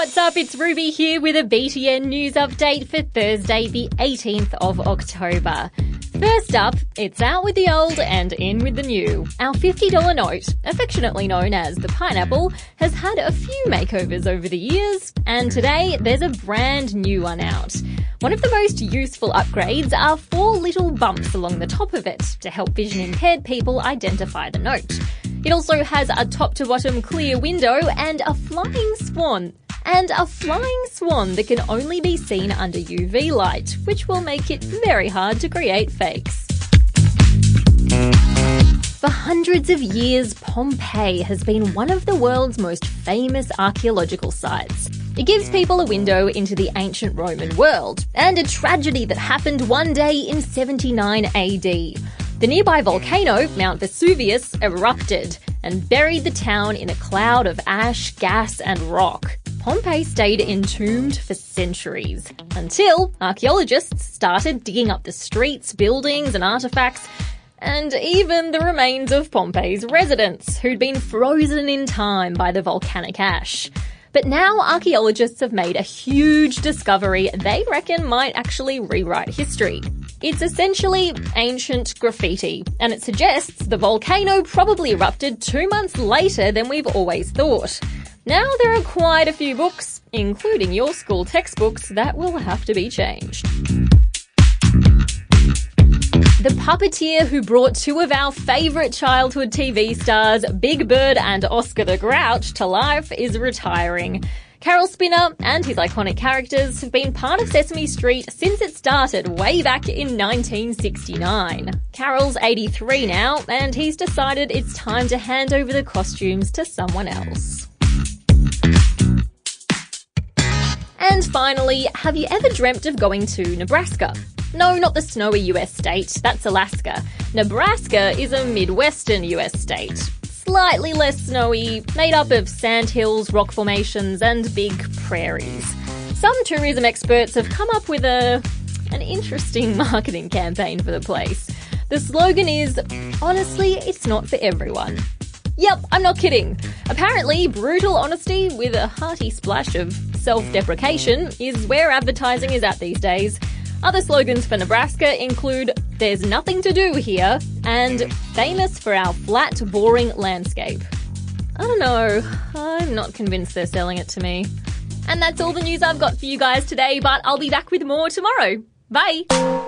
what's up? It's Ruby here with a BTN news update for Thursday, the 18th of October. First up, it's out with the old and in with the new. Our $50 note, affectionately known as the pineapple, has had a few makeovers over the years, and today there's a brand new one out. One of the most useful upgrades are four little bumps along the top of it to help vision impaired people identify the note. It also has a top to bottom clear window and a flying swan. And a flying swan that can only be seen under UV light, which will make it very hard to create fakes. For hundreds of years, Pompeii has been one of the world's most famous archaeological sites. It gives people a window into the ancient Roman world, and a tragedy that happened one day in 79 AD. The nearby volcano, Mount Vesuvius, erupted and buried the town in a cloud of ash, gas, and rock. Pompeii stayed entombed for centuries until archaeologists started digging up the streets, buildings, and artifacts, and even the remains of Pompeii's residents, who'd been frozen in time by the volcanic ash. But now archaeologists have made a huge discovery they reckon might actually rewrite history. It's essentially ancient graffiti, and it suggests the volcano probably erupted two months later than we've always thought. Now there are quite a few books, including your school textbooks, that will have to be changed. The puppeteer who brought two of our favourite childhood TV stars, Big Bird and Oscar the Grouch, to life is retiring. Caroll Spinney and his iconic characters have been part of Sesame Street since it started way back in 1969. Caroll's 83 now, and he's decided it's time to hand over the costumes to someone else. And finally, have you ever dreamt of going to Nebraska? No, not the snowy US state, that's Alaska. Nebraska is a Midwestern US state. Slightly less snowy, made up of sandhills, rock formations, and big prairies. Some tourism experts have come up with a an interesting marketing campaign for the place. The slogan is honestly, it's not for everyone. Yep, I'm not kidding. Apparently, brutal honesty with a hearty splash of self deprecation is where advertising is at these days. Other slogans for Nebraska include There's nothing to do here and Famous for our flat, boring landscape. I don't know, I'm not convinced they're selling it to me. And that's all the news I've got for you guys today, but I'll be back with more tomorrow. Bye!